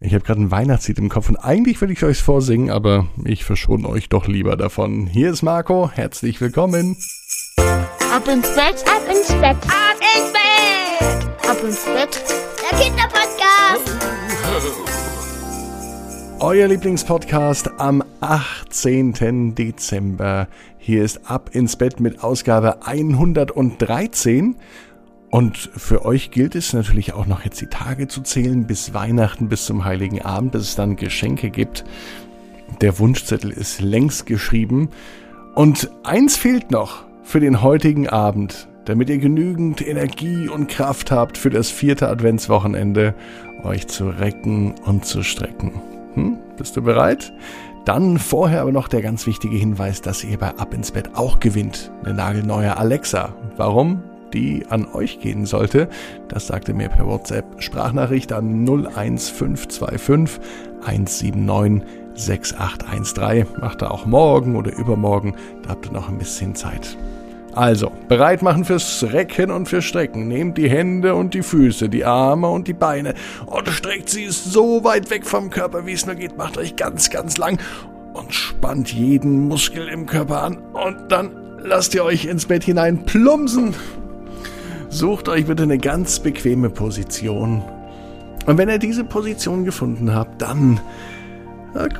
Ich habe gerade ein Weihnachtslied im Kopf und eigentlich würde ich euch vorsingen, aber ich verschone euch doch lieber davon. Hier ist Marco, herzlich willkommen. Ab ins Bett, ab ins Bett, ab ins Bett, ab ins Bett. Der Kinderpodcast. Euer Lieblingspodcast am 18. Dezember. Hier ist Ab ins Bett mit Ausgabe 113. Und für euch gilt es natürlich auch noch jetzt die Tage zu zählen bis Weihnachten, bis zum Heiligen Abend, bis es dann Geschenke gibt. Der Wunschzettel ist längst geschrieben. Und eins fehlt noch für den heutigen Abend, damit ihr genügend Energie und Kraft habt für das vierte Adventswochenende, euch zu recken und zu strecken. Hm? Bist du bereit? Dann vorher aber noch der ganz wichtige Hinweis, dass ihr bei Ab ins Bett auch gewinnt. Eine nagelneue Alexa. Warum? Die an euch gehen sollte. Das sagte mir per WhatsApp Sprachnachricht an 01525 179 6813. Macht er auch morgen oder übermorgen, da habt ihr noch ein bisschen Zeit. Also, bereit machen fürs Recken und fürs Strecken. Nehmt die Hände und die Füße, die Arme und die Beine und streckt sie so weit weg vom Körper, wie es nur geht. Macht euch ganz, ganz lang und spannt jeden Muskel im Körper an. Und dann lasst ihr euch ins Bett hinein plumpsen. Sucht euch bitte eine ganz bequeme Position. Und wenn ihr diese Position gefunden habt, dann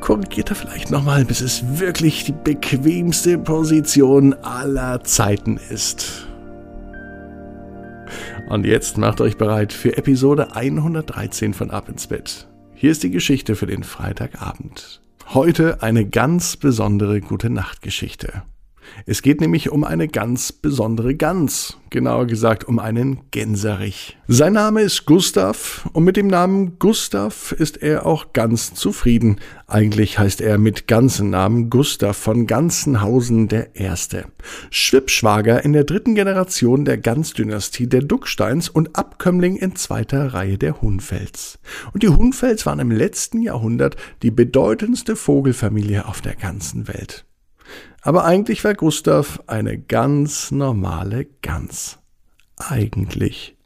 korrigiert er vielleicht nochmal, bis es wirklich die bequemste Position aller Zeiten ist. Und jetzt macht euch bereit für Episode 113 von Ab ins Bett. Hier ist die Geschichte für den Freitagabend. Heute eine ganz besondere gute Nachtgeschichte. Es geht nämlich um eine ganz besondere Gans, genauer gesagt um einen Gänserich. Sein Name ist Gustav und mit dem Namen Gustav ist er auch ganz zufrieden. Eigentlich heißt er mit ganzen Namen Gustav von Ganzenhausen der Erste. Schwippschwager in der dritten Generation der Gansdynastie der Ducksteins und Abkömmling in zweiter Reihe der Hunfels. Und die Hunfels waren im letzten Jahrhundert die bedeutendste Vogelfamilie auf der ganzen Welt. Aber eigentlich war Gustav eine ganz normale Gans. Eigentlich.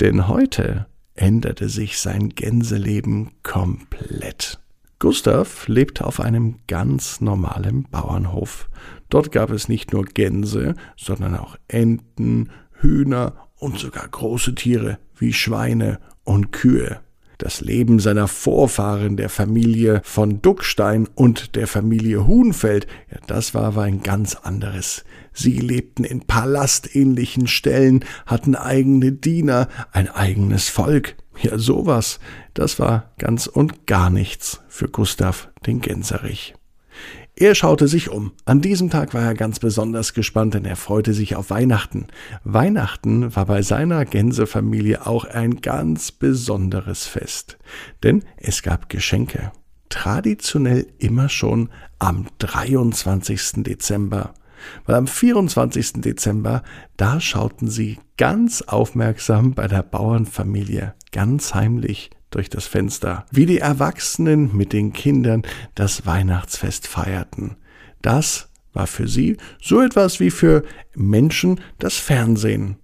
Denn heute änderte sich sein Gänseleben komplett. Gustav lebte auf einem ganz normalen Bauernhof. Dort gab es nicht nur Gänse, sondern auch Enten, Hühner und sogar große Tiere wie Schweine und Kühe das Leben seiner Vorfahren, der Familie von Duckstein und der Familie Huhnfeld, ja, das war aber ein ganz anderes. Sie lebten in palastähnlichen Stellen, hatten eigene Diener, ein eigenes Volk. Ja, sowas, das war ganz und gar nichts für Gustav den Gänserich. Er schaute sich um. An diesem Tag war er ganz besonders gespannt, denn er freute sich auf Weihnachten. Weihnachten war bei seiner Gänsefamilie auch ein ganz besonderes Fest. Denn es gab Geschenke. Traditionell immer schon am 23. Dezember. Weil am 24. Dezember, da schauten sie ganz aufmerksam bei der Bauernfamilie ganz heimlich durch das Fenster, wie die Erwachsenen mit den Kindern das Weihnachtsfest feierten. Das war für sie so etwas wie für Menschen das Fernsehen.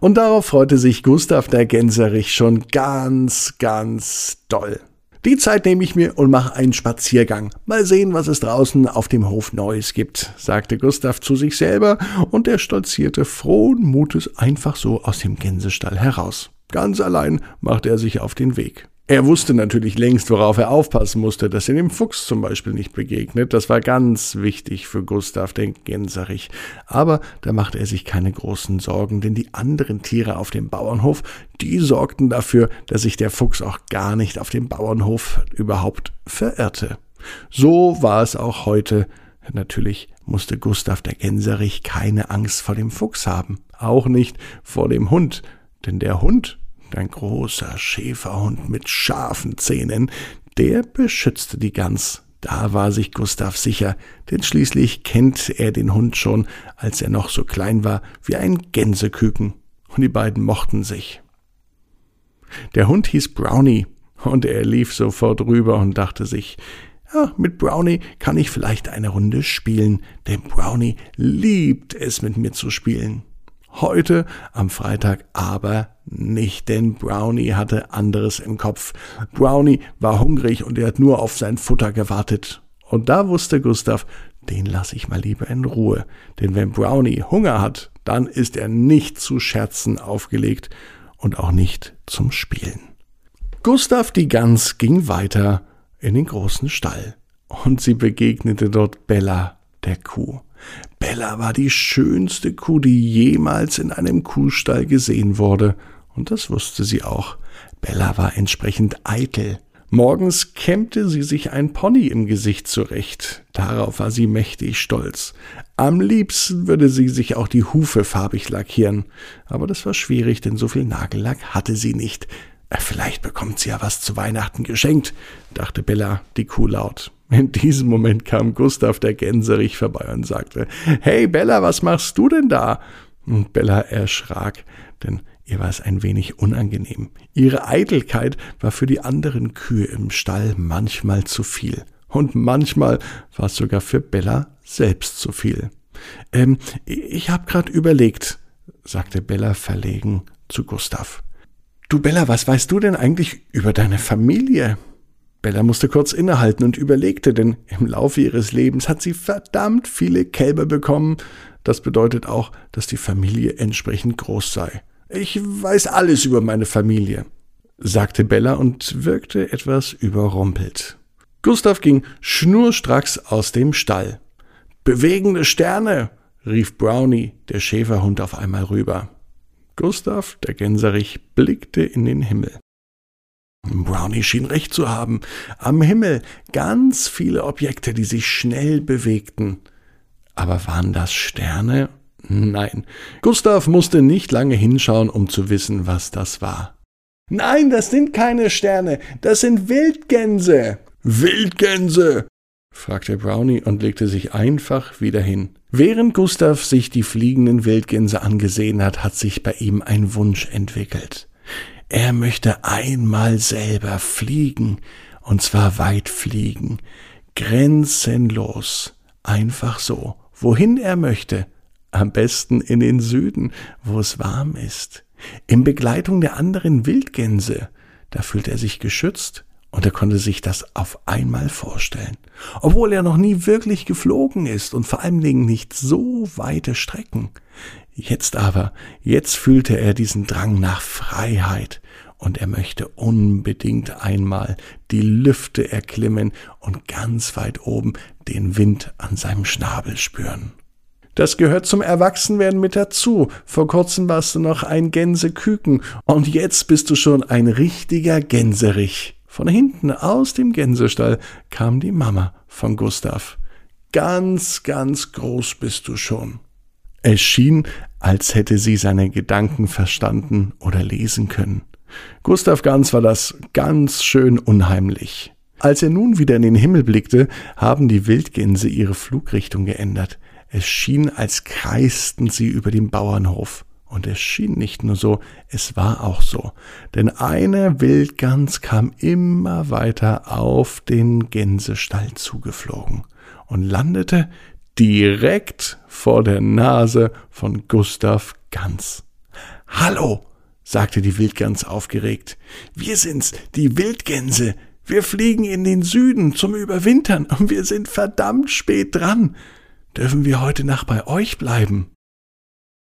Und darauf freute sich Gustav der Gänserich schon ganz, ganz doll. Die Zeit nehme ich mir und mache einen Spaziergang. Mal sehen, was es draußen auf dem Hof Neues gibt, sagte Gustav zu sich selber, und er stolzierte frohen Mutes einfach so aus dem Gänsestall heraus. Ganz allein machte er sich auf den Weg. Er wusste natürlich längst, worauf er aufpassen musste, dass er dem Fuchs zum Beispiel nicht begegnet. Das war ganz wichtig für Gustav den Gänserich. Aber da machte er sich keine großen Sorgen, denn die anderen Tiere auf dem Bauernhof, die sorgten dafür, dass sich der Fuchs auch gar nicht auf dem Bauernhof überhaupt verirrte. So war es auch heute. Natürlich musste Gustav der Gänserich keine Angst vor dem Fuchs haben, auch nicht vor dem Hund, denn der Hund ein großer Schäferhund mit scharfen Zähnen, der beschützte die Gans. Da war sich Gustav sicher, denn schließlich kennt er den Hund schon, als er noch so klein war wie ein Gänseküken, und die beiden mochten sich. Der Hund hieß Brownie, und er lief sofort rüber und dachte sich, ja, mit Brownie kann ich vielleicht eine Runde spielen, denn Brownie liebt es mit mir zu spielen. Heute am Freitag aber nicht, denn Brownie hatte anderes im Kopf. Brownie war hungrig und er hat nur auf sein Futter gewartet. Und da wusste Gustav, den lasse ich mal lieber in Ruhe, denn wenn Brownie Hunger hat, dann ist er nicht zu Scherzen aufgelegt und auch nicht zum Spielen. Gustav die Gans ging weiter in den großen Stall und sie begegnete dort Bella, der Kuh. Bella war die schönste Kuh, die jemals in einem Kuhstall gesehen wurde, und das wusste sie auch. Bella war entsprechend eitel. Morgens kämmte sie sich ein Pony im Gesicht zurecht. Darauf war sie mächtig stolz. Am liebsten würde sie sich auch die Hufe farbig lackieren. Aber das war schwierig, denn so viel Nagellack hatte sie nicht. Äh, vielleicht bekommt sie ja was zu Weihnachten geschenkt, dachte Bella, die Kuh laut. In diesem Moment kam Gustav der Gänserich vorbei und sagte, Hey Bella, was machst du denn da? Und Bella erschrak, denn ihr war es ein wenig unangenehm. Ihre Eitelkeit war für die anderen Kühe im Stall manchmal zu viel. Und manchmal war es sogar für Bella selbst zu viel. Ähm, ich hab grad überlegt, sagte Bella verlegen zu Gustav. Du Bella, was weißt du denn eigentlich über deine Familie? Bella musste kurz innehalten und überlegte, denn im Laufe ihres Lebens hat sie verdammt viele Kälber bekommen. Das bedeutet auch, dass die Familie entsprechend groß sei. Ich weiß alles über meine Familie, sagte Bella und wirkte etwas überrumpelt. Gustav ging schnurstracks aus dem Stall. Bewegende Sterne, rief Brownie, der Schäferhund, auf einmal rüber. Gustav, der Gänserich, blickte in den Himmel. Brownie schien recht zu haben. Am Himmel ganz viele Objekte, die sich schnell bewegten. Aber waren das Sterne? Nein. Gustav musste nicht lange hinschauen, um zu wissen, was das war. Nein, das sind keine Sterne, das sind Wildgänse. Wildgänse, fragte Brownie und legte sich einfach wieder hin. Während Gustav sich die fliegenden Wildgänse angesehen hat, hat sich bei ihm ein Wunsch entwickelt. Er möchte einmal selber fliegen, und zwar weit fliegen, grenzenlos, einfach so, wohin er möchte, am besten in den Süden, wo es warm ist, in Begleitung der anderen Wildgänse, da fühlt er sich geschützt, und er konnte sich das auf einmal vorstellen, obwohl er noch nie wirklich geflogen ist und vor allen Dingen nicht so weite Strecken. Jetzt aber, jetzt fühlte er diesen Drang nach Freiheit, und er möchte unbedingt einmal die Lüfte erklimmen und ganz weit oben den Wind an seinem Schnabel spüren. Das gehört zum Erwachsenwerden mit dazu. Vor kurzem warst du noch ein Gänseküken und jetzt bist du schon ein richtiger Gänserich. Von hinten aus dem Gänsestall kam die Mama von Gustav. Ganz, ganz groß bist du schon. Es schien, als hätte sie seine Gedanken verstanden oder lesen können. Gustav Ganz war das ganz schön unheimlich. Als er nun wieder in den Himmel blickte, haben die Wildgänse ihre Flugrichtung geändert. Es schien, als kreisten sie über dem Bauernhof. Und es schien nicht nur so, es war auch so. Denn eine Wildgans kam immer weiter auf den Gänsestall zugeflogen und landete direkt vor der Nase von Gustav Gans. Hallo, sagte die Wildgans aufgeregt. Wir sind's, die Wildgänse. Wir fliegen in den Süden zum Überwintern und wir sind verdammt spät dran. Dürfen wir heute Nacht bei euch bleiben?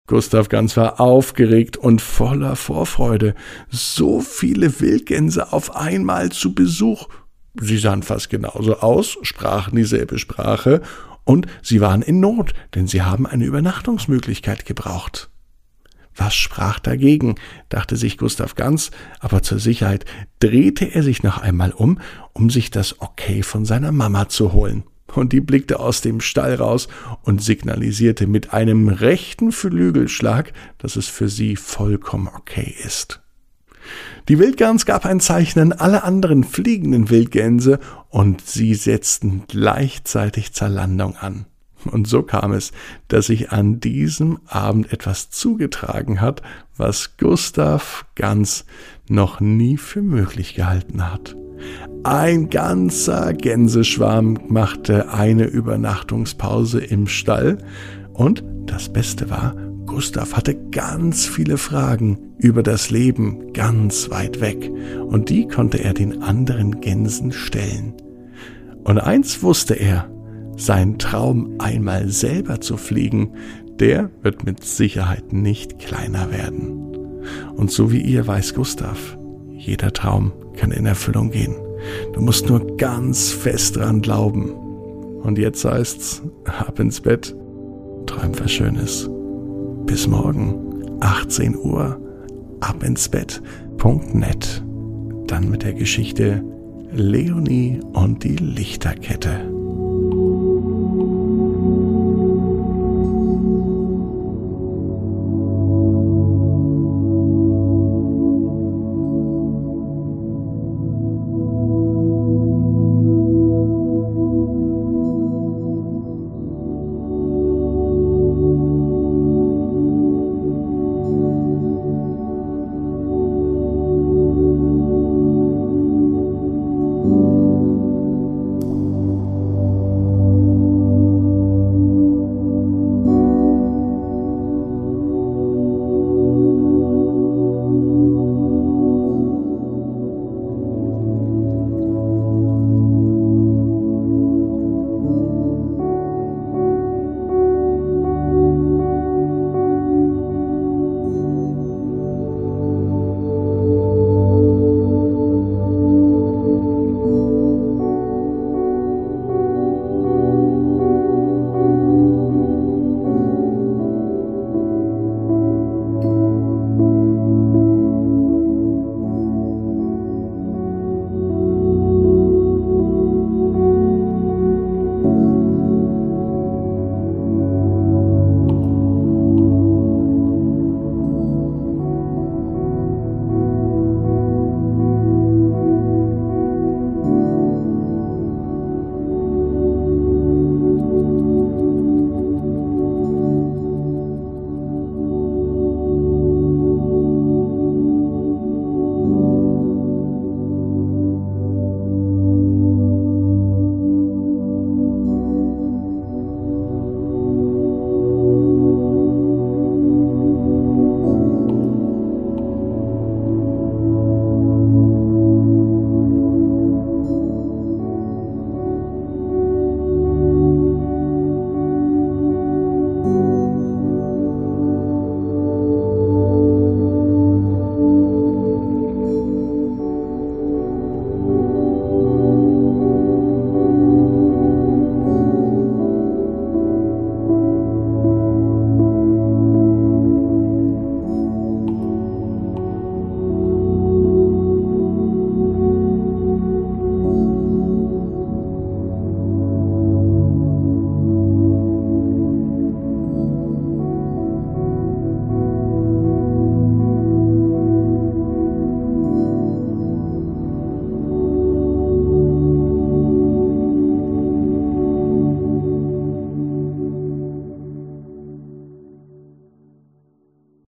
Gustav Gans war aufgeregt und voller Vorfreude. So viele Wildgänse auf einmal zu Besuch. Sie sahen fast genauso aus, sprachen dieselbe Sprache und sie waren in Not, denn sie haben eine Übernachtungsmöglichkeit gebraucht. Was sprach dagegen? dachte sich Gustav Ganz, aber zur Sicherheit drehte er sich noch einmal um, um sich das Okay von seiner Mama zu holen. Und die blickte aus dem Stall raus und signalisierte mit einem rechten Flügelschlag, dass es für sie vollkommen okay ist. Die Wildgans gab ein Zeichen an alle anderen fliegenden Wildgänse und sie setzten gleichzeitig zur Landung an. Und so kam es, dass sich an diesem Abend etwas zugetragen hat, was Gustav Gans noch nie für möglich gehalten hat. Ein ganzer Gänseschwarm machte eine Übernachtungspause im Stall und das Beste war, Gustav hatte ganz viele Fragen über das Leben ganz weit weg und die konnte er den anderen Gänsen stellen. Und eins wusste er, sein Traum einmal selber zu fliegen, der wird mit Sicherheit nicht kleiner werden. Und so wie ihr weiß Gustav, jeder Traum kann in Erfüllung gehen. Du musst nur ganz fest dran glauben. Und jetzt heißt's, ab ins Bett, träum was Schönes. Bis morgen, 18 Uhr, ab ins Bett.net. Dann mit der Geschichte Leonie und die Lichterkette.